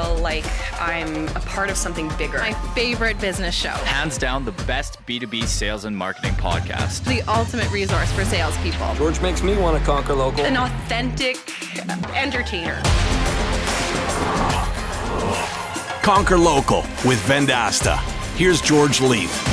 feel like I'm a part of something bigger. My favorite business show. Hands down, the best B2B sales and marketing podcast. The ultimate resource for salespeople. George makes me want to conquer local. An authentic entertainer. Conquer Local with Vendasta. Here's George Leith.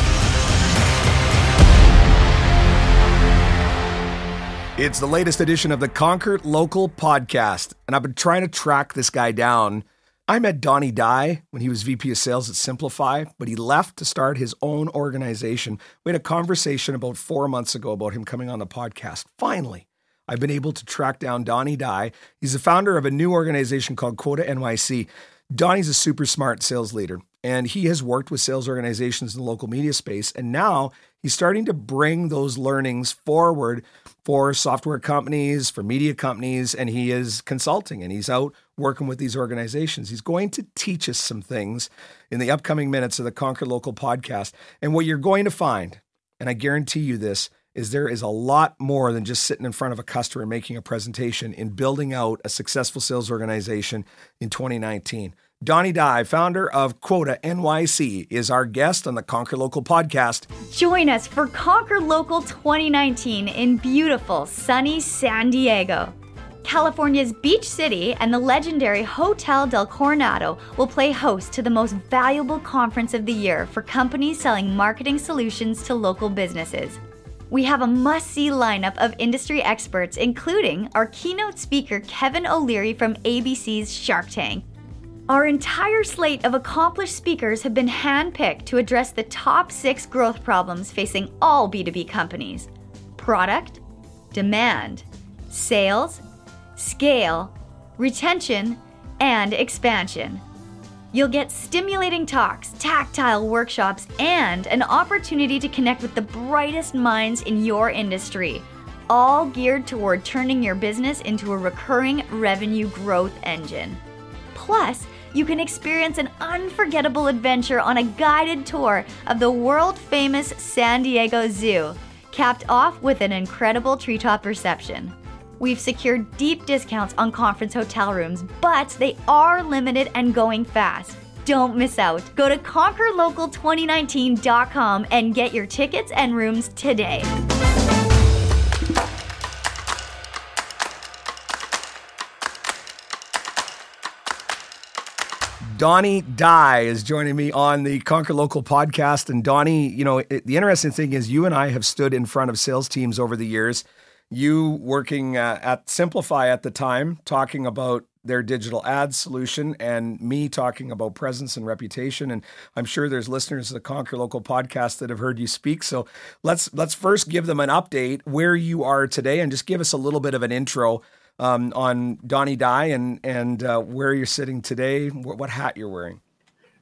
It's the latest edition of the Conquer Local podcast, and I've been trying to track this guy down. I met Donnie Dye when he was VP of Sales at Simpli.fi, but he left to start his own organization. We had a conversation about four months ago about him coming on the podcast. Finally, I've been able to track down Donnie Dye. He's the founder of a new organization called Quota NYC. Donnie's a super smart sales leader, and he has worked with sales organizations in the local media space. And now he's starting to bring those learnings forward for software companies, for media companies, and he is consulting and he's out working with these organizations. He's going to teach us some things in the upcoming minutes of the Conquer Local podcast. And what you're going to find, and I guarantee you this, is there is a lot more than just sitting in front of a customer making a presentation in building out a successful sales organization in 2019. Donnie Dye, founder of Quota NYC, is our guest on the Conquer Local podcast. Join us for Conquer Local 2019 in beautiful, sunny San Diego. California's Beach City and the legendary Hotel del Coronado will play host to the most valuable conference of the year for companies selling marketing solutions to local businesses. We have a must see lineup of industry experts, including our keynote speaker Kevin O'Leary from ABC's Shark Tank our entire slate of accomplished speakers have been handpicked to address the top six growth problems facing all B2B companies product, demand, sales, scale, retention, and expansion. You'll get stimulating talks, tactile workshops, and an opportunity to connect with the brightest minds in your industry, all geared toward turning your business into a recurring revenue growth engine. Plus, you can experience an unforgettable adventure on a guided tour of the world famous San Diego Zoo, capped off with an incredible treetop reception. We've secured deep discounts on conference hotel rooms, but they are limited and going fast. Don't miss out. Go to conquerlocal2019.com and get your tickets and rooms today. Donnie Dye is joining me on the Conquer Local podcast. And Donnie, you know, it, the interesting thing is you and I have stood in front of sales teams over the years. You working uh, at Simpli.fi at the time, talking about their digital ad solution, and me talking about presence and reputation. And I'm sure there's listeners of the Conquer Local podcast that have heard you speak. So let's let's first give them an update where you are today, and just give us a little bit of an intro um, on Donnie Dye and and uh, where you're sitting today, what, what, hat you're wearing.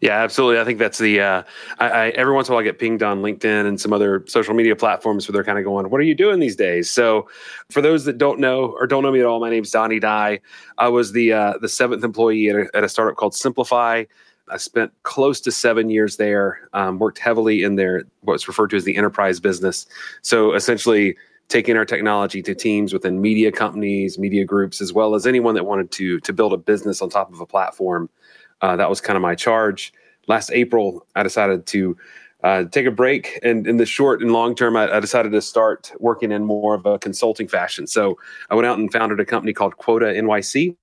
Yeah, absolutely. I think that's the. Uh, I, I, every once in a while I get pinged on LinkedIn and some other social media platforms where they're kind of going, "What are you doing these days?" So, for those that don't know or don't know me at all, my name's Donnie Dye. I was the uh, the seventh employee at a, at a startup called Simpli.fi. I spent close to seven years there. Um, worked heavily in their what's referred to as the enterprise business. So essentially taking our technology to teams within media companies, media groups, as well as anyone that wanted to to build a business on top of a platform. Uh, that was kind of my charge. Last April, I decided to uh, take a break, and in the short and long term, I, I, decided to start working in more of a consulting fashion. So I went out and founded a company called Quota NYC.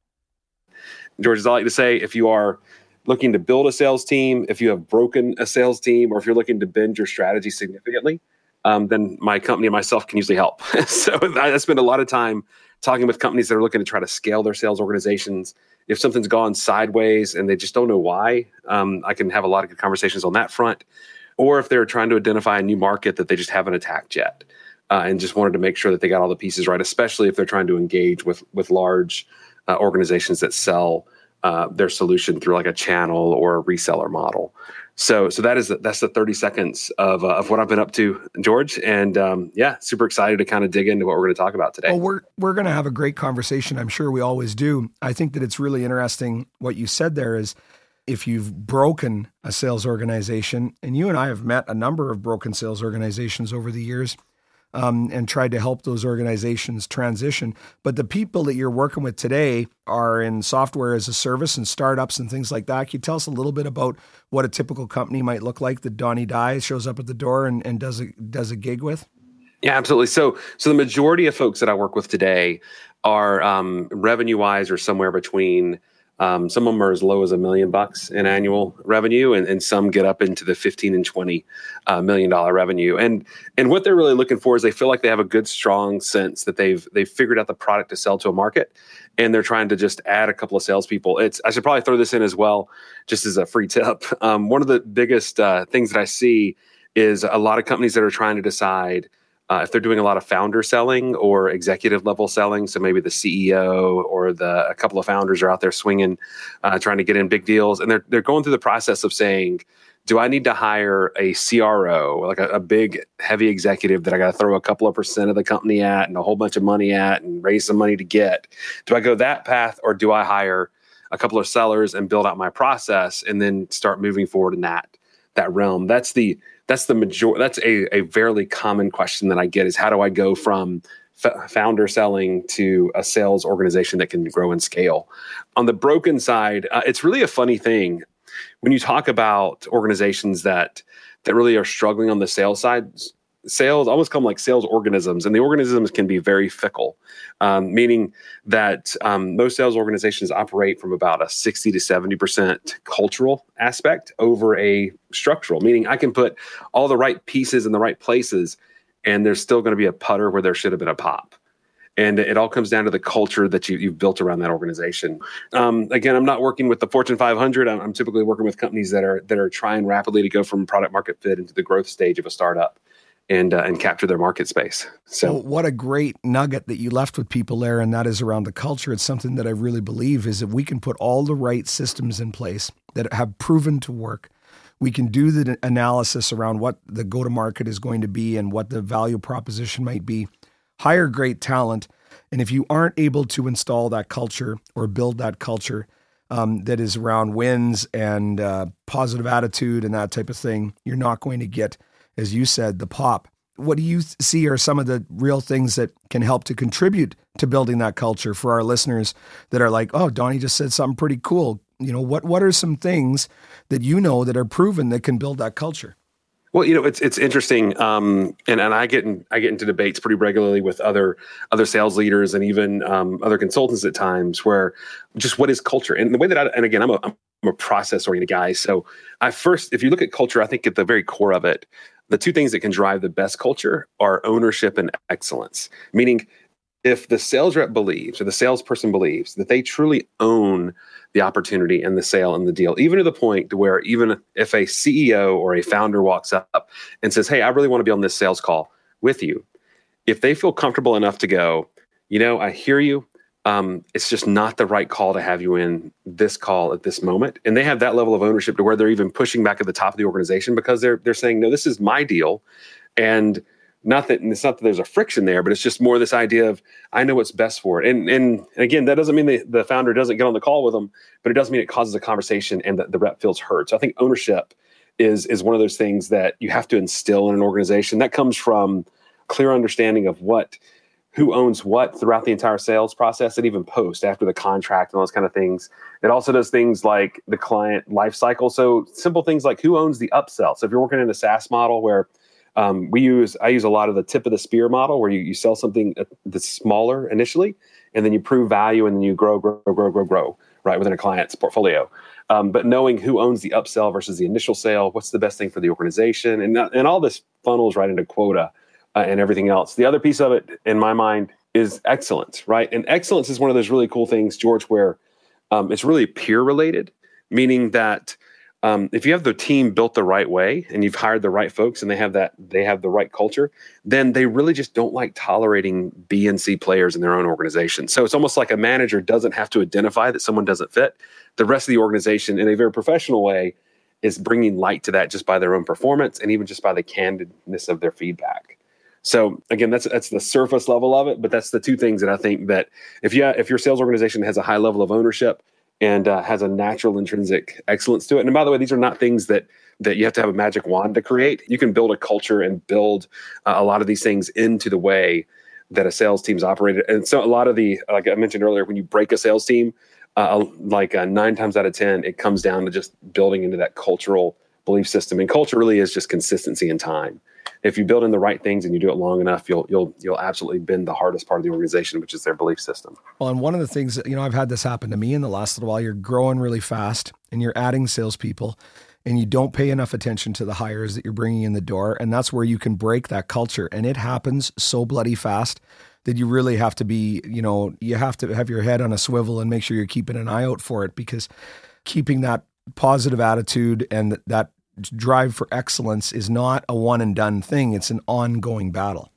George, as I like to say, if you are looking to build a sales team, if you have broken a sales team, or if you're looking to bend your strategy significantly, um, then my company and myself can usually help. so I, spend a lot of time talking with companies that are looking to try to scale their sales organizations. If something's gone sideways and they just don't know why, um, I can have a lot of good conversations on that front. Or if they're trying to identify a new market that they just haven't attacked yet, uh, and just wanted to make sure that they got all the pieces right, especially if they're trying to engage with with large uh, organizations that sell uh, their solution through like a channel or a reseller model. So, so that is that's the thirty seconds of uh, of what I've been up to, George, and um, yeah, super excited to kind of dig into what we're going to talk about today. Well, we're we're going to have a great conversation. I'm sure we always do. I think that it's really interesting what you said there is if you've broken a sales organization, and you and I have met a number of broken sales organizations over the years. Um, and tried to help those organizations transition. But the people that you're working with today are in software as a service and startups and things like that. Can you tell us a little bit about what a typical company might look like that Donnie Dye shows up at the door and, and does a does a gig with? Yeah, absolutely. So, so the majority of folks that I work with today are um, revenue wise or somewhere between um, some of them are as low as a million bucks in annual revenue, and, and some get up into the fifteen and twenty uh, million dollar revenue. And and what they're really looking for is they feel like they have a good, strong sense that they've they've figured out the product to sell to a market, and they're trying to just add a couple of salespeople. It's I should probably throw this in as well, just as a free tip. Um, one of the biggest uh, things that I see is a lot of companies that are trying to decide uh, if they're doing a lot of founder selling or executive level selling, so maybe the CEO or the a couple of founders are out there swinging, uh, trying to get in big deals, and they're they're going through the process of saying, do I need to hire a CRO, like a, a big heavy executive that I got to throw a couple of percent of the company at and a whole bunch of money at and raise some money to get? Do I go that path, or do I hire a couple of sellers and build out my process and then start moving forward in that that realm? That's the that's the major that's a, a fairly common question that i get is how do i go from f- founder selling to a sales organization that can grow and scale? On the broken side uh, it's really a funny thing. When you talk about organizations that that really are struggling on the sales side sales almost come like sales organisms, and the organisms can be very fickle, um, meaning that um, most sales organizations operate from about a 60 to 70% cultural aspect over a structural, meaning I can put all the right pieces in the right places, and there's still going to be a putter where there should have been a pop. And it all comes down to the culture that you, have built around that organization. Um, again, I'm not working with the Fortune 500. I'm, I'm typically working with companies that are that are trying rapidly to go from product market fit into the growth stage of a startup and uh, and capture their market space. So, well, what a great nugget that you left with people there, and that is around the culture. It's something that I really believe is if we can put all the right systems in place that have proven to work. We can do the analysis around what the go to market is going to be and what the value proposition might be. Hire great talent. And if you aren't able to install that culture or build that culture um, that is around wins and uh, positive attitude and that type of thing, you're not going to get as you said, the pop. What do you see are some of the real things that can help to contribute to building that culture for our listeners that are like, oh, Donnie just said something pretty cool. You know, what what are some things that you know that are proven that can build that culture? Well, you know, it's it's interesting, um, and and I get in, I get into debates pretty regularly with other other sales leaders and even um, other consultants at times, where just what is culture and the way that I and again I'm a I'm a process oriented guy, so I first if you look at culture, I think at the very core of it, the two things that can drive the best culture are ownership and excellence. Meaning, if the sales rep believes or the salesperson believes that they truly own the opportunity and the sale and the deal, even to the point to where even if a CEO or a founder walks up and says, Hey, I really want to be on this sales call with you, if they feel comfortable enough to go, you know, I hear you um, it's just not the right call to have you in this call at this moment. And they have that level of ownership to where they're even pushing back at the top of the organization because they're they're saying, no, this is my deal. And not that and it's not that there's a friction there, but it's just more this idea of I know what's best for it. And and, again, that doesn't mean the, the founder doesn't get on the call with them, but it does mean it causes a conversation and that the rep feels heard. So I think ownership is is one of those things that you have to instill in an organization. That comes from clear understanding of what who owns what throughout the entire sales process and even post after the contract and those kind of things. It also does things like the client life cycle. So simple things like who owns the upsell. So if you're working in a SaaS model where um, we use, I use a lot of the tip of the spear model where you, you sell something that's smaller initially, and then you prove value and then you grow, grow, grow, grow, grow, right within a client's portfolio. Um, but knowing who owns the upsell versus the initial sale, what's the best thing for the organization, and and all this funnels right into quota uh, and everything else. The other piece of it, in my mind, is excellence, right? And excellence is one of those really cool things, George, where um, it's really peer related, meaning that um, if you have the team built the right way and you've hired the right folks and they have that they have the right culture, then they really just don't like tolerating B and C players in their own organization. So it's almost like a manager doesn't have to identify that someone doesn't fit. The rest of the organization, in a very professional way, is bringing light to that just by their own performance and even just by the candidness of their feedback. So again, that's that's the surface level of it, but that's the two things that I think that if you if your sales organization has a high level of ownership and uh, has a natural intrinsic excellence to it. And by the way, these are not things that that you have to have a magic wand to create. You can build a culture and build uh, a lot of these things into the way that a sales team's operated. And so a lot of the, like I mentioned earlier, when you break a sales team, uh, like uh, nine times out of 10, it comes down to just building into that cultural belief system. And culture really is just consistency and time. If you build in the right things and you do it long enough, you'll you'll you'll absolutely bend the hardest part of the organization, which is their belief system. Well, and one of the things you know, I've had this happen to me in the last little while. You're growing really fast, and you're adding salespeople, and you don't pay enough attention to the hires that you're bringing in the door, and that's where you can break that culture. And it happens so bloody fast that you really have to be, you know, you have to have your head on a swivel and make sure you're keeping an eye out for it because keeping that positive attitude and that drive for excellence is not a one and done thing. It's an ongoing battle.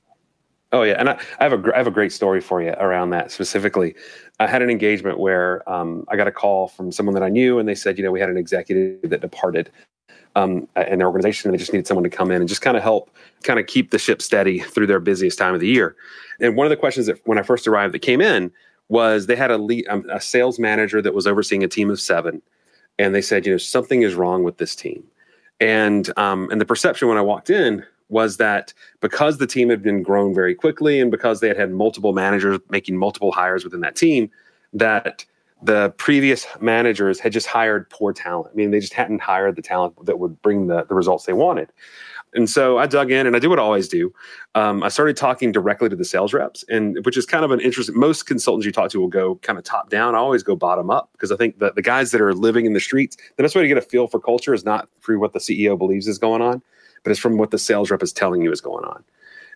Oh yeah, and I, I, have a I have a great story for you around that specifically. I had an engagement where um, I got a call from someone that I knew, and they said, you know, we had an executive that departed um, in their organization, and they just needed someone to come in and just kind of help, kind of keep the ship steady through their busiest time of the year. And one of the questions that when I first arrived that came in was they had a lead, um, a sales manager that was overseeing a team of seven, and they said, you know, something is wrong with this team and um, and the perception when I walked in was that because the team had been grown very quickly and because they had had multiple managers making multiple hires within that team, that the previous managers had just hired poor talent. I mean, they just hadn't hired the talent that would bring the, the results they wanted. And so I dug in and I do what I always do. Um, I started talking directly to the sales reps, and which is kind of an interesting. Most consultants you talk to will go kind of top down. I always go bottom up because I think that the guys that are living in the streets, the best way to get a feel for culture is not through what the CEO believes is going on, but it's from what the sales rep is telling you is going on.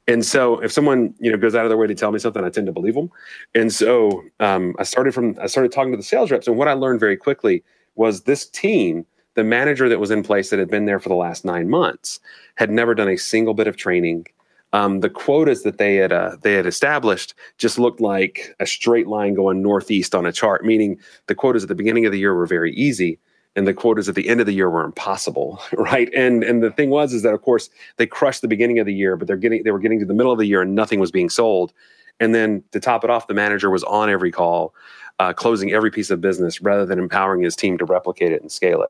And so if someone you know goes out of their way to tell me something, I tend to believe them. And so um, I started from I started talking to the sales reps, and what I learned very quickly was this team the manager that was in place that had been there for the last nine months had never done a single bit of training. Um, the quotas that they had uh, they had established just looked like a straight line going northeast on a chart, meaning the quotas at the beginning of the year were very easy, and the quotas at the end of the year were impossible, right? And and the thing was is that of course they crushed the beginning of the year, but they're getting they were getting to the middle of the year and nothing was being sold, and then to top it off, the manager was on every call, uh, closing every piece of business rather than empowering his team to replicate it and scale it.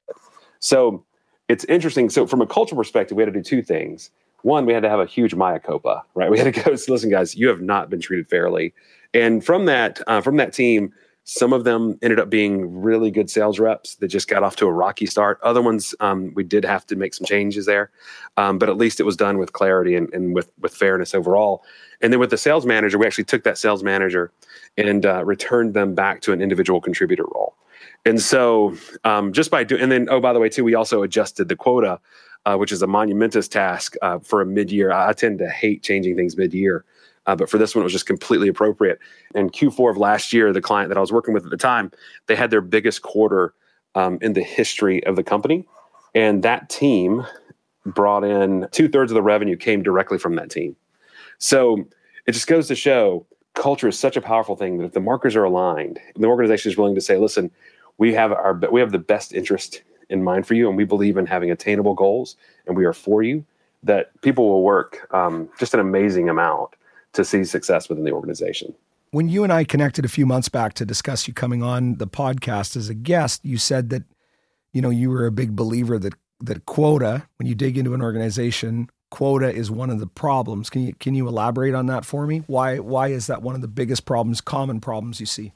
So it's interesting. So from a cultural perspective, we had to do two things. One, we had to have a huge mea Copa, right? We had to go, listen, guys, you have not been treated fairly. And from that, uh, from that team, some of them ended up being really good sales reps that just got off to a rocky start. Other ones, um, we did have to make some changes there, um, but at least it was done with clarity and, and, with with fairness overall. And then with the sales manager, we actually took that sales manager and uh, returned them back to an individual contributor role. And so, um, just by doing, and then, oh, by the way, too, we also adjusted the quota, uh, which is a monumentous task uh, for a mid year. I tend to hate changing things mid year. Uh, but for this one, it was just completely appropriate. And Q4 of last year, the client that I was working with at the time, they had their biggest quarter um, in the history of the company. And that team brought in two thirds of the revenue came directly from that team. So it just goes to show culture is such a powerful thing that if the markers are aligned, and the organization is willing to say, listen, we have our we have the best interest in mind for you, and we believe in having attainable goals, and we are for you. That people will work um, just an amazing amount to see success within the organization. When you and I connected a few months back to discuss you coming on the podcast as a guest, you said that you know you were a big believer that that quota when you dig into an organization quota is one of the problems can you can you elaborate on that for me why why is that one of the biggest problems common problems you see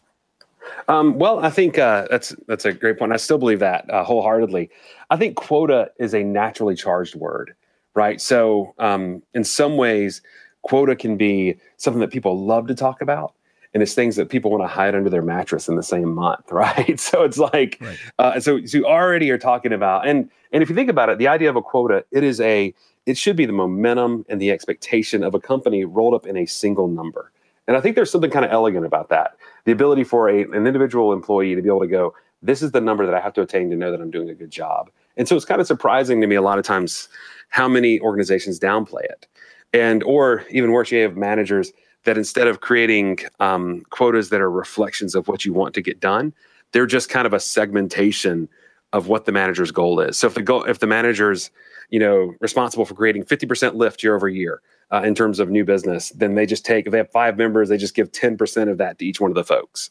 um, well, I think uh, that's that's a great point. I still believe that uh, wholeheartedly. I think quota is a naturally charged word, right? So, um, in some ways, quota can be something that people love to talk about, and it's things that people want to hide under their mattress in the same month, right? So it's like, right. uh, so, so you already are talking about, and and if you think about it, the idea of a quota, it is a, it should be the momentum and the expectation of a company rolled up in a single number. And I think there's something kind of elegant about that. The ability for a, an individual employee to be able to go, this is the number that I have to attain to know that I'm doing a good job. And so it's kind of surprising to me a lot of times how many organizations downplay it. And, or even worse, you have managers that instead of creating um, quotas that are reflections of what you want to get done, they're just kind of a segmentation of what the manager's goal is. So if the goal, if the manager's, you know, responsible for creating 50% lift year over year, uh, in terms of new business, then they just take if they have five members, they just give ten percent of that to each one of the folks,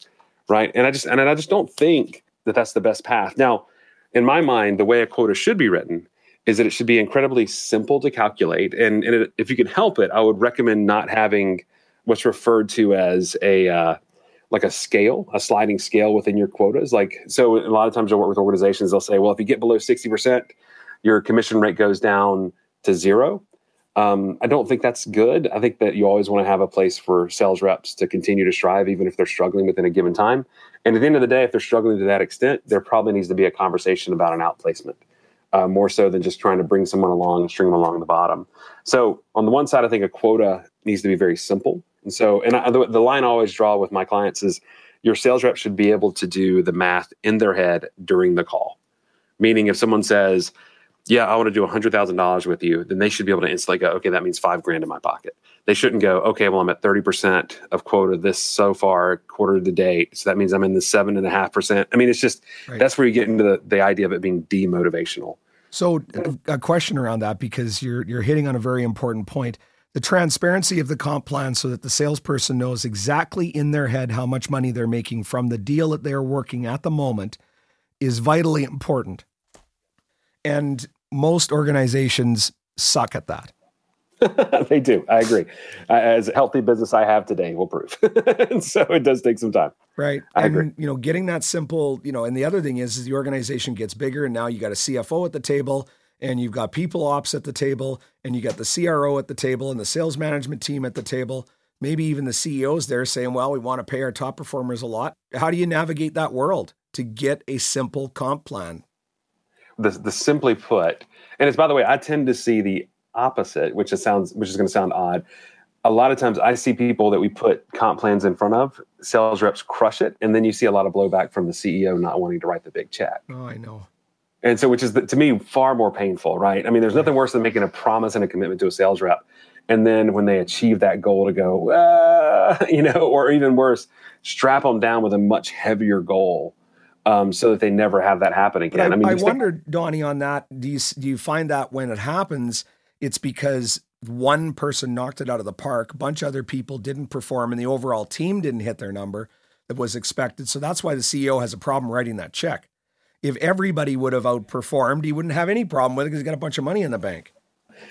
right? And I just and I just don't think that that's the best path. Now, in my mind, the way a quota should be written is that it should be incredibly simple to calculate. And, and it, if you can help it, I would recommend not having what's referred to as a uh, like a scale, a sliding scale within your quotas. Like so, a lot of times I work with organizations. They'll say, well, if you get below sixty percent, your commission rate goes down to zero. Um, I don't think that's good. I think that you always want to have a place for sales reps to continue to strive, even if they're struggling within a given time. And at the end of the day, if they're struggling to that extent, there probably needs to be a conversation about an outplacement, uh, more so than just trying to bring someone along and string them along the bottom. So, on the one side, I think a quota needs to be very simple. And so, and I, the, the line I always draw with my clients is your sales rep should be able to do the math in their head during the call. Meaning, if someone says, yeah, I want to do $100,000 with you, then they should be able to instantly go, okay, that means five grand in my pocket. They shouldn't go, okay, well, I'm at 30% of quota this so far, quarter to date. So that means I'm in the seven and a half percent. I mean, it's just, right. that's where you get into the, the idea of it being demotivational. So a question around that, because you're, you're hitting on a very important point. The transparency of the comp plan so that the salesperson knows exactly in their head how much money they're making from the deal that they're working at the moment is vitally important and most organizations suck at that. they do. I agree. As a healthy business I have today will prove. so it does take some time. Right. I and, agree. You know, getting that simple, you know, and the other thing is, is the organization gets bigger and now you got a CFO at the table and you've got people ops at the table and you got the CRO at the table and the sales management team at the table. Maybe even the CEOs there saying, well, we want to pay our top performers a lot. How do you navigate that world to get a simple comp plan? the, the simply put, and it's by the way, I tend to see the opposite, which is sounds which is going to sound odd. A lot of times, I see people that we put comp plans in front of, sales reps crush it, and then you see a lot of blowback from the CEO not wanting to write the big check. Oh, I know. And so, which is the, to me far more painful, right? I mean, there's nothing worse than making a promise and a commitment to a sales rep, and then when they achieve that goal, to go, uh, you know, or even worse, strap them down with a much heavier goal um, so that they never have that happen again. But I, I mean, I wonder, Donnie, on that. Do you do you find that when it happens, it's because one person knocked it out of the park, a bunch of other people didn't perform, and the overall team didn't hit their number that was expected. So that's why the CEO has a problem writing that check. If everybody would have outperformed, he wouldn't have any problem with it because he's got a bunch of money in the bank.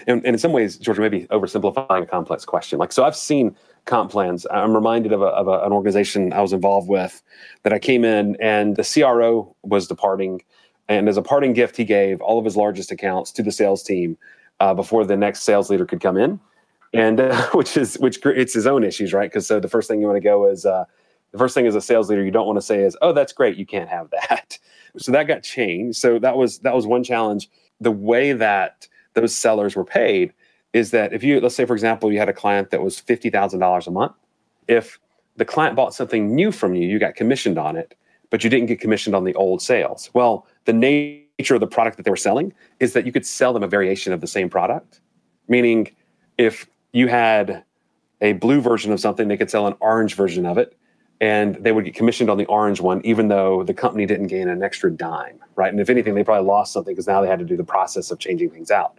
And, and in some ways, George, maybe oversimplifying a complex question. Like, so I've seen comp plans. I'm reminded of, a, of a, an organization I was involved with that I came in and the CRO was departing. And as a parting gift, he gave all of his largest accounts to the sales team uh, before the next sales leader could come in. And uh, which is which it's his own issues, right? Because so the first thing you want to go is uh, the first thing as a sales leader you don't want to say is, "Oh, that's great, you can't have that." So that got changed. So that was that was one challenge. The way that those sellers were paid is that if you let's say for example you had a client that was $50,000 a month if the client bought something new from you you got commissioned on it but you didn't get commissioned on the old sales well the nature of the product that they were selling is that you could sell them a variation of the same product meaning if you had a blue version of something they could sell an orange version of it and they would get commissioned on the orange one even though the company didn't gain an extra dime right and if anything they probably lost something because now they had to do the process of changing things out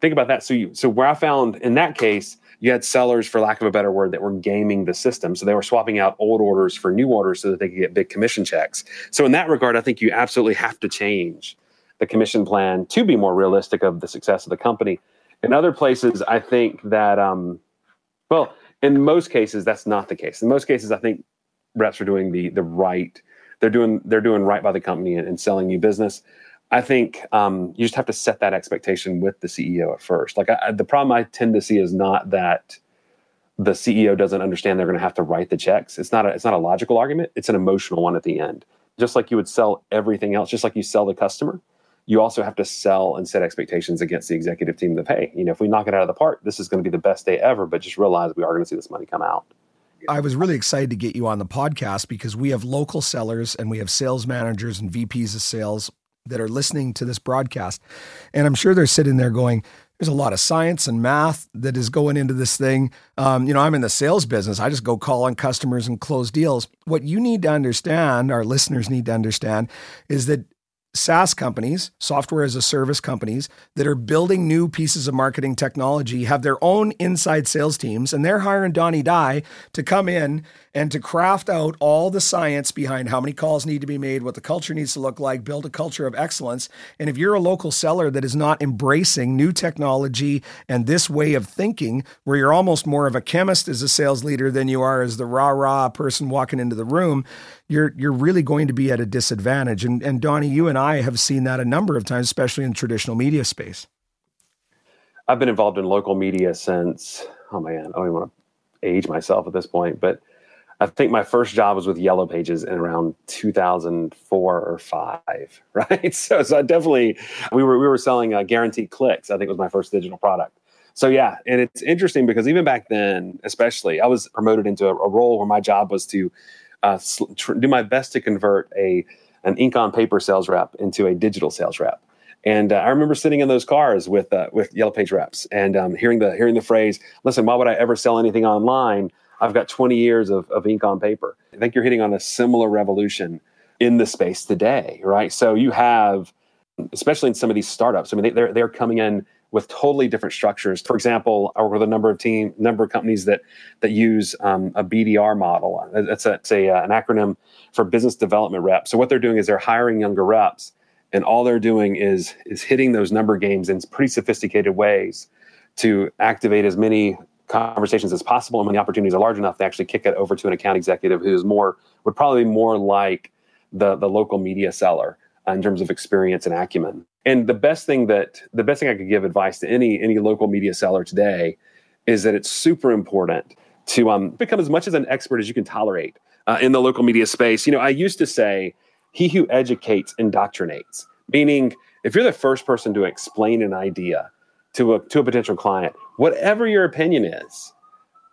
think about that. So you, so where I found in that case, you had sellers, for lack of a better word, that were gaming the system. So they were swapping out old orders for new orders so that they could get big commission checks. So in that regard, I think you absolutely have to change the commission plan to be more realistic of the success of the company. In other places, I think that, um, well, in most cases, that's not the case. In most cases, I think reps are doing the the right. They're doing they're doing right by the company and, and selling you business. I think um, you just have to set that expectation with the CEO at first. Like I, the problem I tend to see is not that the CEO doesn't understand they're going to have to write the checks. It's not a it's not a logical argument. It's an emotional one at the end. Just like you would sell everything else, just like you sell the customer, you also have to sell and set expectations against the executive team that hey, you know, if we knock it out of the park, this is going to be the best day ever. But just realize we are going to see this money come out. I was really excited to get you on the podcast because we have local sellers and we have sales managers and VPs of sales that are listening to this broadcast. And I'm sure they're sitting there going, there's a lot of science and math that is going into this thing. Um, you know, I'm in the sales business. I just go call on customers and close deals. What you need to understand, our listeners need to understand, is that SaaS companies, software as a service companies that are building new pieces of marketing technology have their own inside sales teams and they're hiring Donnie Dye to come in and to craft out all the science behind how many calls need to be made, what the culture needs to look like, build a culture of excellence. And if you're a local seller that is not embracing new technology and this way of thinking, where you're almost more of a chemist as a sales leader than you are as the rah rah person walking into the room, you're you're really going to be at a disadvantage. And and Donnie, you and I have seen that a number of times, especially in traditional media space. I've been involved in local media since oh man, I don't even want to age myself at this point, but I think my first job was with Yellow Pages in around 2004 or five, right? So, so I definitely we were we were selling uh, guaranteed clicks. I think was my first digital product. So yeah, and it's interesting because even back then, especially, I was promoted into a, a role where my job was to uh, tr- do my best to convert a an ink on paper sales rep into a digital sales rep. And uh, I remember sitting in those cars with uh, with Yellow Page reps and um, hearing the hearing the phrase, "Listen, why would I ever sell anything online?" I've got 20 years of, of ink on paper. I think you're hitting on a similar revolution in the space today, right? So you have, especially in some of these startups, I mean, they, are they're coming in with totally different structures. For example, I work with a number of team, number of companies that that use um, a BDR model. That's a, it's a, uh, an acronym for business development reps. So what they're doing is they're hiring younger reps, and all they're doing is is hitting those number games in pretty sophisticated ways to activate as many conversations as possible. And when the opportunities are large enough, they actually kick it over to an account executive who's more would probably be more like the the local media seller uh, in terms of experience and acumen. And the best thing that the best thing I could give advice to any any local media seller today is that it's super important to um, become as much as an expert as you can tolerate uh, in the local media space. You know, I used to say, "He who educates indoctrinates," meaning if you're the first person to explain an idea to a to a potential client, whatever your opinion is,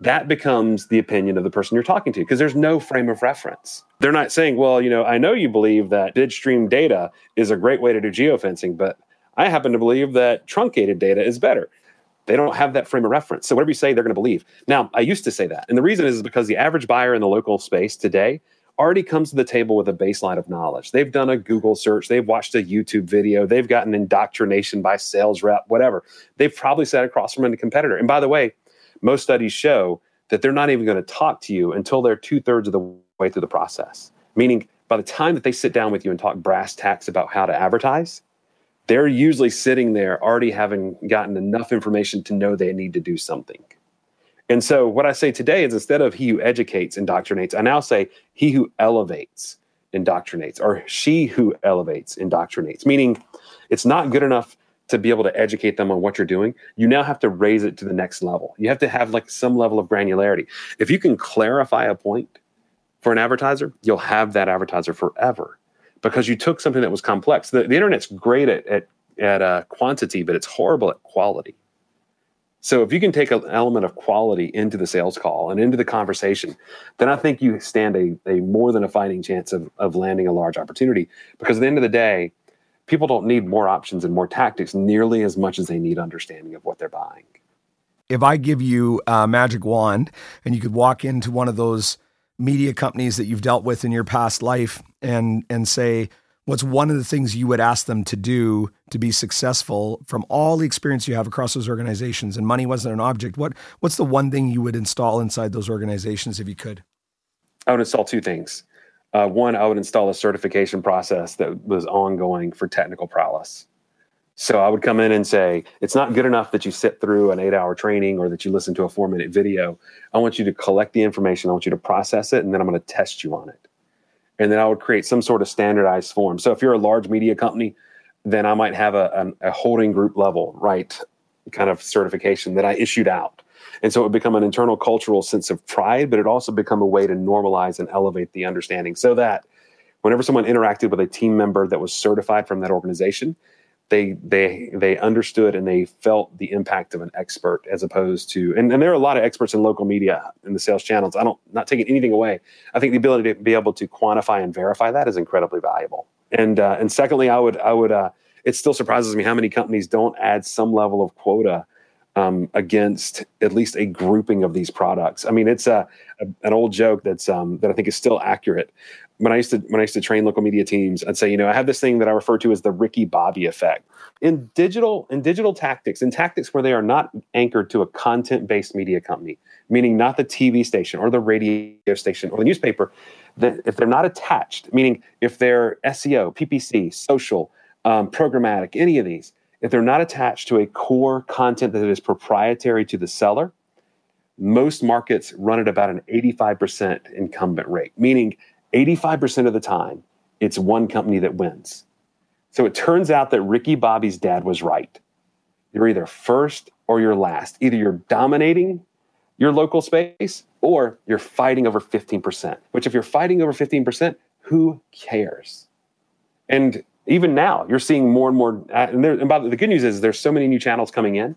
that becomes the opinion of the person you're talking to because there's no frame of reference. They're not saying, "Well, you know, I know you believe that bid stream data is a great way to do geofencing, but I happen to believe that truncated data is better." They don't have that frame of reference. So whatever you say, they're going to believe. Now, I used to say that. And the reason is because the average buyer in the local space today already comes to the table with a baseline of knowledge. They've done a Google search, they've watched a YouTube video, they've gotten indoctrination by sales rep, whatever. They've probably sat across from a competitor. And by the way, most studies show that they're not even going to talk to you until they're two thirds of the way through the process. Meaning, by the time that they sit down with you and talk brass tacks about how to advertise, they're usually sitting there already having gotten enough information to know they need to do something. And so what I say today is instead of he who educates indoctrinates, I now say he who elevates indoctrinates or she who elevates indoctrinates, meaning it's not good enough to be able to educate them on what you're doing. You now have to raise it to the next level. You have to have like some level of granularity. If you can clarify a point for an advertiser, you'll have that advertiser forever because you took something that was complex. The, the internet's great at, at, at uh, quantity, but it's horrible at quality. So if you can take an element of quality into the sales call and into the conversation, then I think you stand a, a more than a fighting chance of, of landing a large opportunity. Because at the end of the day, people don't need more options and more tactics nearly as much as they need understanding of what they're buying. If I give you a magic wand and you could walk into one of those media companies that you've dealt with in your past life and and say, what's one of the things you would ask them to do to be successful from all the experience you have across those organizations? And money wasn't an object. What what's the one thing you would install inside those organizations if you could? I would install two things. Uh, one i would install a certification process that was ongoing for technical prowess. So i would come in and say it's not good enough that you sit through an eight hour training or that you listen to a four minute video. I want you to collect the information. I want you to process it and then i'm going to test you on it and then I would create some sort of standardized form. So if you're a large media company, then I might have a, a, a holding group level, right, kind of certification that I issued out. And so it would become an internal cultural sense of pride, but it also become a way to normalize and elevate the understanding so that whenever someone interacted with a team member that was certified from that organization, they they they understood and they felt the impact of an expert as opposed to and, and there are a lot of experts in local media in the sales channels. I don't not taking anything away. I think the ability to be able to quantify and verify that is incredibly valuable. And uh, and secondly, I would I would uh, it still surprises me how many companies don't add some level of quota um, against at least a grouping of these products. I mean, it's a, a an old joke that's um, that I think is still accurate. When I used to when I used to train local media teams, I'd say, you know, I have this thing that I refer to as the Ricky Bobby effect. In digital in digital tactics, in tactics where they are not anchored to a content based media company, meaning not the TV station or the radio station or the newspaper, that if they're not attached, meaning if they're SEO, PPC, social, um, programmatic, any of these, if they're not attached to a core content that is proprietary to the seller, most markets run at about an 85% incumbent rate, meaning 85% of the time, it's one company that wins. So it turns out that Ricky Bobby's dad was right. You're either first or you're last. Either you're dominating your local space or you're fighting over 15%, which if you're fighting over 15%, who cares? And even now, you're seeing more and more. And, there, and by the, the good news is there's so many new channels coming in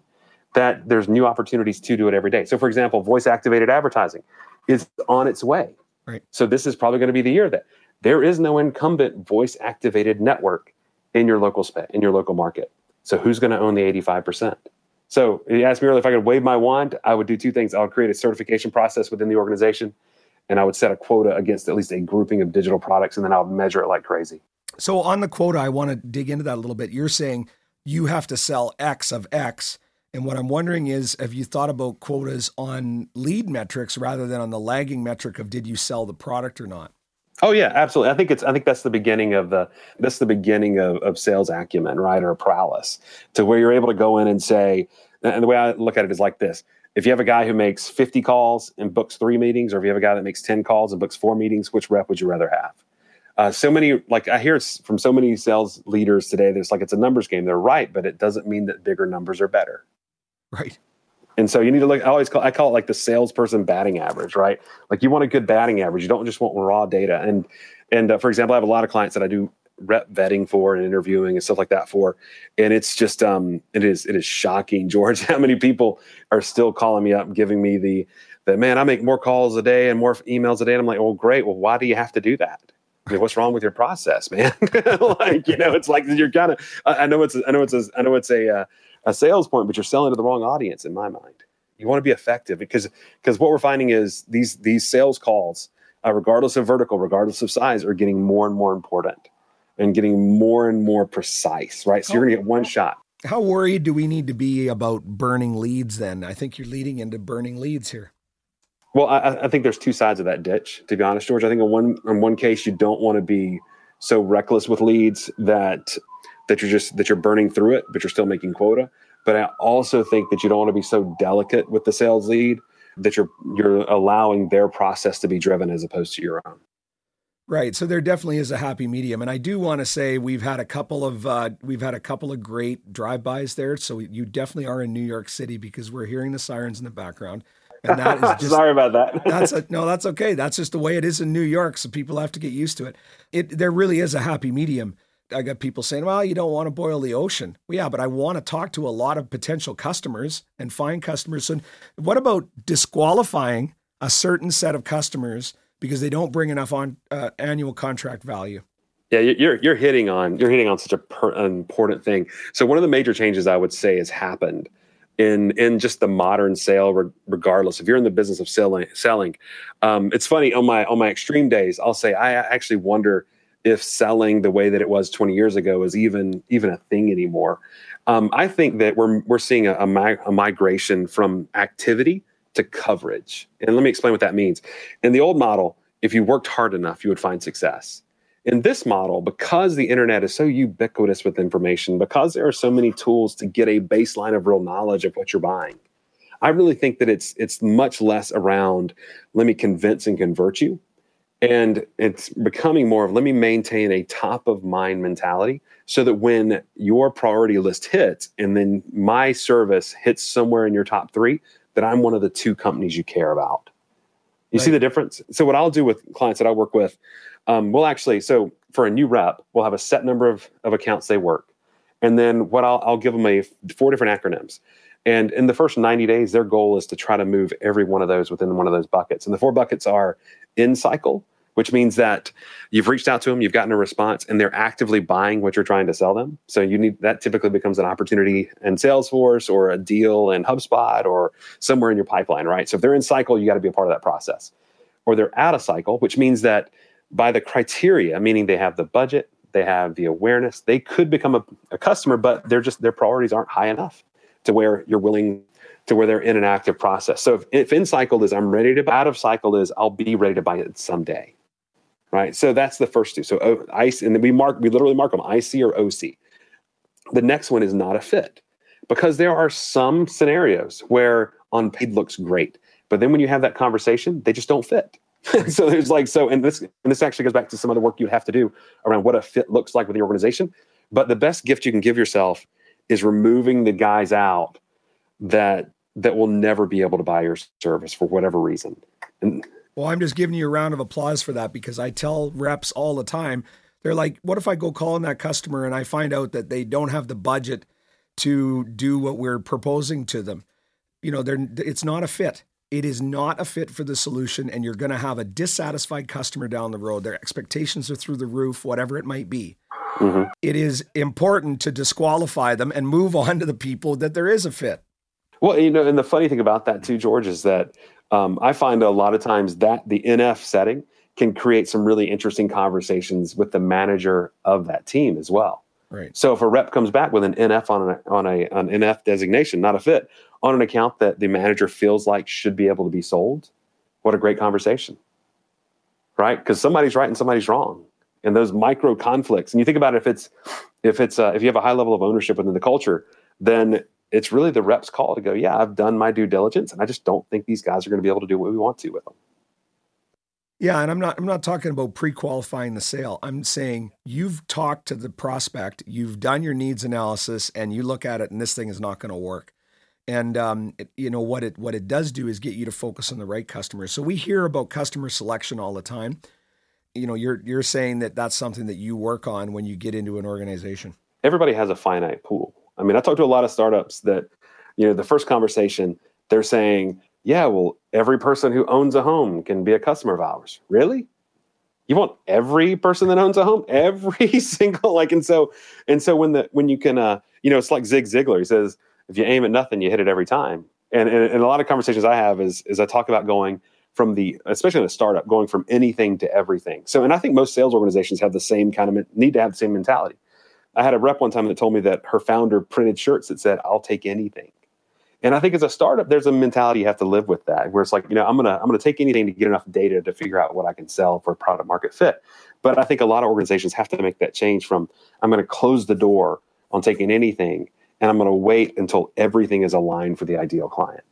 that there's new opportunities to do it every day. So, for example, voice activated advertising is on its way. Right. So this is probably going to be the year that there is no incumbent voice activated network in your local space in your local market. So who's going to own the 85%? So you asked me earlier if I could wave my wand, I would do two things. I would create a certification process within the organization and I would set a quota against at least a grouping of digital products and then I would measure it like crazy. So on the quota, I want to dig into that a little bit. You're saying you have to sell X of X. And what I'm wondering is, have you thought about quotas on lead metrics rather than on the lagging metric of did you sell the product or not? Oh yeah, absolutely. I think it's I think that's the beginning of the that's the beginning of, of sales acumen, right, or prowess, to where you're able to go in and say, and the way I look at it is like this: if you have a guy who makes 50 calls and books three meetings, or if you have a guy that makes 10 calls and books four meetings, which rep would you rather have? Uh, so many, like I hear from so many sales leaders today, that it's like it's a numbers game. They're right, but it doesn't mean that bigger numbers are better. Right. And so you need to look. I always call I call it like the salesperson batting average, right? Like you want a good batting average. You don't just want raw data. And and uh, for example, I have a lot of clients that I do rep vetting for and interviewing and stuff like that for, and it's just um it is it is shocking, George, how many people are still calling me up, giving me the that man, I make more calls a day and more emails a day. And I'm like, well, great. Well, why do you have to do that? I mean, what's wrong with your process, man? like, you know, it's like you're kind of. I know it's. I know it's. A, I know it's a a sales point, but you're selling to the wrong audience in my mind. You want to be effective because because what we're finding is these these sales calls, uh, regardless of vertical, regardless of size, are getting more and more important and getting more and more precise. Right, so you're going to get one shot. How worried do we need to be about burning leads? Then I think you're leading into burning leads here. Well, I, I, think there's two sides of that ditch. To be honest, George, I think in one in one case you don't want to be so reckless with leads that that you're just that you're burning through it, but you're still making quota. But I also think that you don't want to be so delicate with the sales lead that you're you're allowing their process to be driven as opposed to your own. Right. So there definitely is a happy medium, and I do want to say we've had a couple of uh, we've had a couple of great drive-bys there. So you definitely are in New York City because we're hearing the sirens in the background. And that is just, sorry about that. that's a, no, that's okay. That's just the way it is in New York. So people have to get used to it. It there really is a happy medium. I got people saying, "Well, you don't want to boil the ocean." Well, yeah, but I want to talk to a lot of potential customers and find customers. So, what about disqualifying a certain set of customers because they don't bring enough on uh, annual contract value? Yeah, you're you're hitting on you're hitting on such a per, an important thing. So one of the major changes I would say has happened in in just the modern sale regardless if you're in the business of selling selling um, it's funny on my on my extreme days i'll say i actually wonder if selling the way that it was 20 years ago is even even a thing anymore. Um, i think that we're we're seeing a, a, mi- a migration from activity to coverage. And let me explain what that means. In the old model if you worked hard enough you would find success. In this model, because the internet is so ubiquitous with information, because there are so many tools to get a baseline of real knowledge of what you're buying, I really think that it's it's much less around let me convince and convert you, and it's becoming more of let me maintain a top of mind mentality so that when your priority list hits and then my service hits somewhere in your top three, that I'm one of the two companies you care about. You right. see the difference? So what I'll do with clients that I work with um, we'll actually, so for a new rep, we'll have a set number of, of accounts they work. And then what I'll, I'll give them a four different acronyms. And in the first 90 days, their goal is to try to move every one of those within one of those buckets. And the four buckets are in cycle, which means that you've reached out to them, you've gotten a response, and they're actively buying what you're trying to sell them. So you need that typically becomes an opportunity in Salesforce or a deal in HubSpot or somewhere in your pipeline, right? So if they're in cycle, you got to be a part of that process. Or they're out of cycle, which means that by the criteria, meaning they have the budget, they have the awareness, they could become a, a customer, but they're just their priorities aren't high enough to where you're willing to where they're in an active process. So if, if in cycle is I'm ready to buy, out of cycle is I'll be ready to buy it someday. Right. So that's the first two. So oh, IC, and then we mark, we literally mark them IC or OC. The next one is not a fit because there are some scenarios where on paid looks great, but then when you have that conversation, they just don't fit. so there's like so, and this and this actually goes back to some of the work you have to do around what a fit looks like with the organization. But the best gift you can give yourself is removing the guys out that that will never be able to buy your service for whatever reason. And well, I'm just giving you a round of applause for that because I tell reps all the time. They're like, "What if I go call on that customer and I find out that they don't have the budget to do what we're proposing to them?" You know, they're it's not a fit. It is not a fit for the solution, and you're going to have a dissatisfied customer down the road. Their expectations are through the roof, whatever it might be. Mm-hmm. It is important to disqualify them and move on to the people that there is a fit. Well, you know, and the funny thing about that too, George, is that um, I find a lot of times that the NF setting can create some really interesting conversations with the manager of that team as well. Right. So if a rep comes back with an NF on an on a an NF designation, not a fit, on an account that the manager feels like should be able to be sold, what a great conversation. Right? Because somebody's right and somebody's wrong. And those micro conflicts, and you think about it, if it's if it's uh, if you have a high level of ownership within the culture, then it's really the rep's call to go, yeah, I've done my due diligence, and I just don't think these guys are going to be able to do what we want to with them. Yeah, and I'm not I'm not talking about pre-qualifying the sale. I'm saying you've talked to the prospect, you've done your needs analysis, and you look at it, and this thing is not going to work. And um, it, you know what it what it does do is get you to focus on the right customers. So we hear about customer selection all the time. You know, you're you're saying that that's something that you work on when you get into an organization. Everybody has a finite pool. I mean, I talk to a lot of startups that, you know, the first conversation they're saying, "Yeah, well, every person who owns a home can be a customer of ours." Really? You want every person that owns a home, every single like, and so and so when the when you can, uh, you know, it's like Zig Ziglar. He says if you aim at nothing, you hit it every time. And, and, and a lot of conversations I have is, is I talk about going from the, especially in a startup, going from anything to everything. So, and I think most sales organizations have the same kind of, need to have the same mentality. I had a rep one time that told me that her founder printed shirts that said, I'll take anything. And I think as a startup, there's a mentality you have to live with that, where it's like, you know, I'm gonna I'm gonna take anything to get enough data to figure out what I can sell for product market fit. But I think a lot of organizations have to make that change from I'm gonna close the door on taking anything and I'm going to wait until everything is aligned for the ideal client.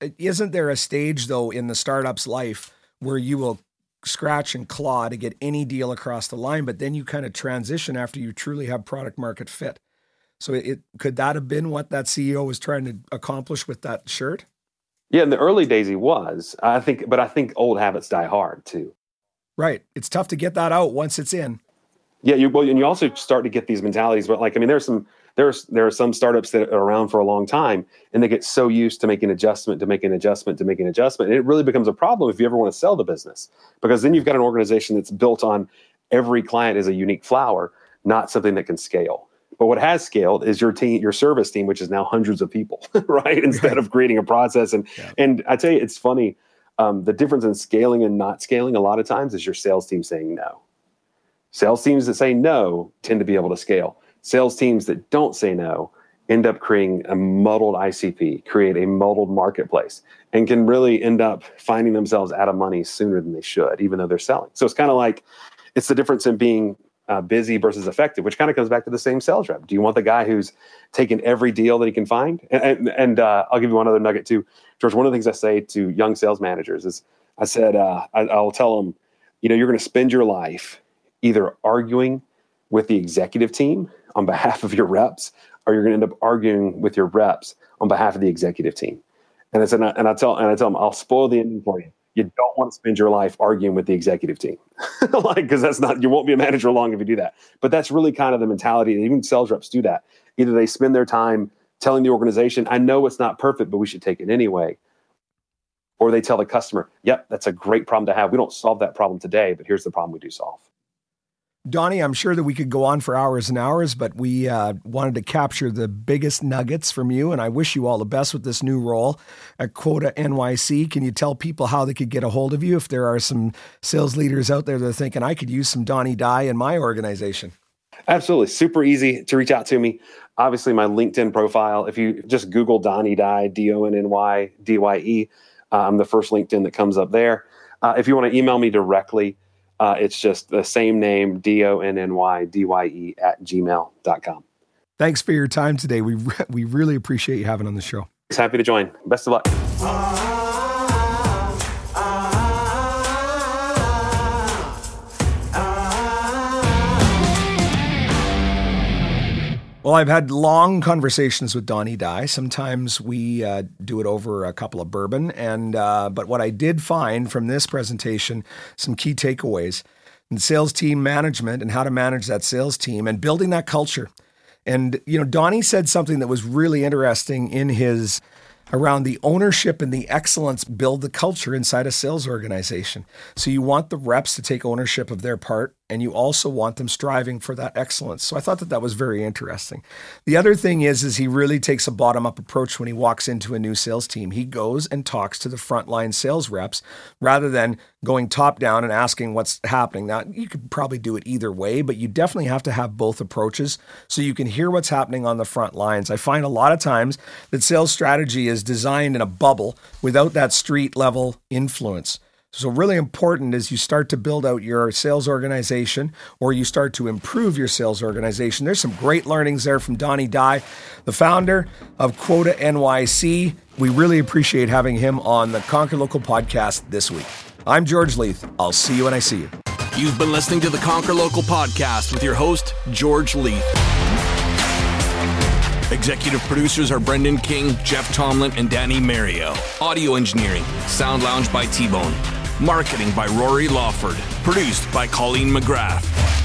Uh, isn't there a stage though in the startup's life where you will scratch and claw to get any deal across the line, but then you kind of transition after you truly have product market fit? So it could that have been what that CEO was trying to accomplish with that shirt? Yeah, in the early days he was. I think but I think old habits die hard too. Right. It's tough to get that out once it's in. Yeah, you well, and you also start to get these mentalities. But like, I mean, there's some there's there are some startups that are around for a long time and they get so used to making adjustment to making adjustment to making adjustment. And it really becomes a problem if you ever want to sell the business because then you've got an organization that's built on every client is a unique flower not something that can scale. But what has scaled is your team your service team which is now hundreds of people right. Instead of creating a process. And yeah. and i tell you it's funny um, the difference in scaling and not scaling a lot of times is your sales team saying no. Sales teams that say no tend to be able to scale Sales teams that don't say no end up creating a muddled ICP, create a muddled marketplace, and can really end up finding themselves out of money sooner than they should, even though they're selling. So it's kind of like it's the difference in being uh, busy versus effective, which kind of comes back to the same sales rep. Do you want the guy who's taking every deal that he can find? And, and, and uh, I'll give you one other nugget too, George. One of the things I say to young sales managers is, I said, uh, I, I'll tell them, you know, you're going to spend your life either arguing with the executive team on behalf of your reps, or you're going to end up arguing with your reps on behalf of the executive team. And I said, and I tell and I tell them, I'll spoil the ending for you. You don't want to spend your life arguing with the executive team, like because that's not you won't be a manager long if you do that. But that's really kind of the mentality. Even sales reps do that. Either they spend their time telling the organization, "I know it's not perfect, but we should take it anyway," or they tell the customer, yep, that's a great problem to have. We don't solve that problem today, but here's the problem we do solve. Donny, I'm sure that we could go on for hours and hours, but we uh, wanted to capture the biggest nuggets from you, and I wish you all the best with this new role at Quota NYC. Can you tell people how they could get a hold of you if there are some sales leaders out there that are thinking, I could use some Donny Dye in my organization? Absolutely. Super easy to reach out to me. Obviously, my LinkedIn profile, if you just Google Donny Dye, D O N N Y D Y E, uh, I'm the first LinkedIn that comes up there. Uh, if you want to email me directly, uh, it's just the same name, D O N N Y D Y E at gmail.com. Thanks for your time today. We, re- we really appreciate you having on the show. It's happy to join. Best of luck. Well, I've had long conversations with Donny Dye. Sometimes we uh, do it over a couple of bourbon, and uh, but what I did find from this presentation, some key takeaways in sales team management and how to manage that sales team and building that culture. And you know, Donny said something that was really interesting in his around the ownership and the excellence build the culture inside a sales organization. So you want the reps to take ownership of their part and you also want them striving for that excellence. So I thought that that was very interesting. The other thing is is he really takes a bottom up approach when he walks into a new sales team. He goes and talks to the frontline sales reps rather than going top down and asking what's happening. Now, you could probably do it either way, but you definitely have to have both approaches so you can hear what's happening on the front lines. I find a lot of times that sales strategy is designed in a bubble without that street level influence. So, really important as you start to build out your sales organization or you start to improve your sales organization. There's some great learnings there from Donny Dye, the founder of Quota NYC. We really appreciate having him on the Conquer Local podcast this week. I'm George Leith. I'll see you when I see you. You've been listening to the Conquer Local podcast with your host, George Leith. Executive producers are Brendan King, Jeff Tomlin, and Danny Mario. Audio engineering, Sound Lounge by T Bone. Marketing by Rory Lawford. Produced by Colleen McGrath.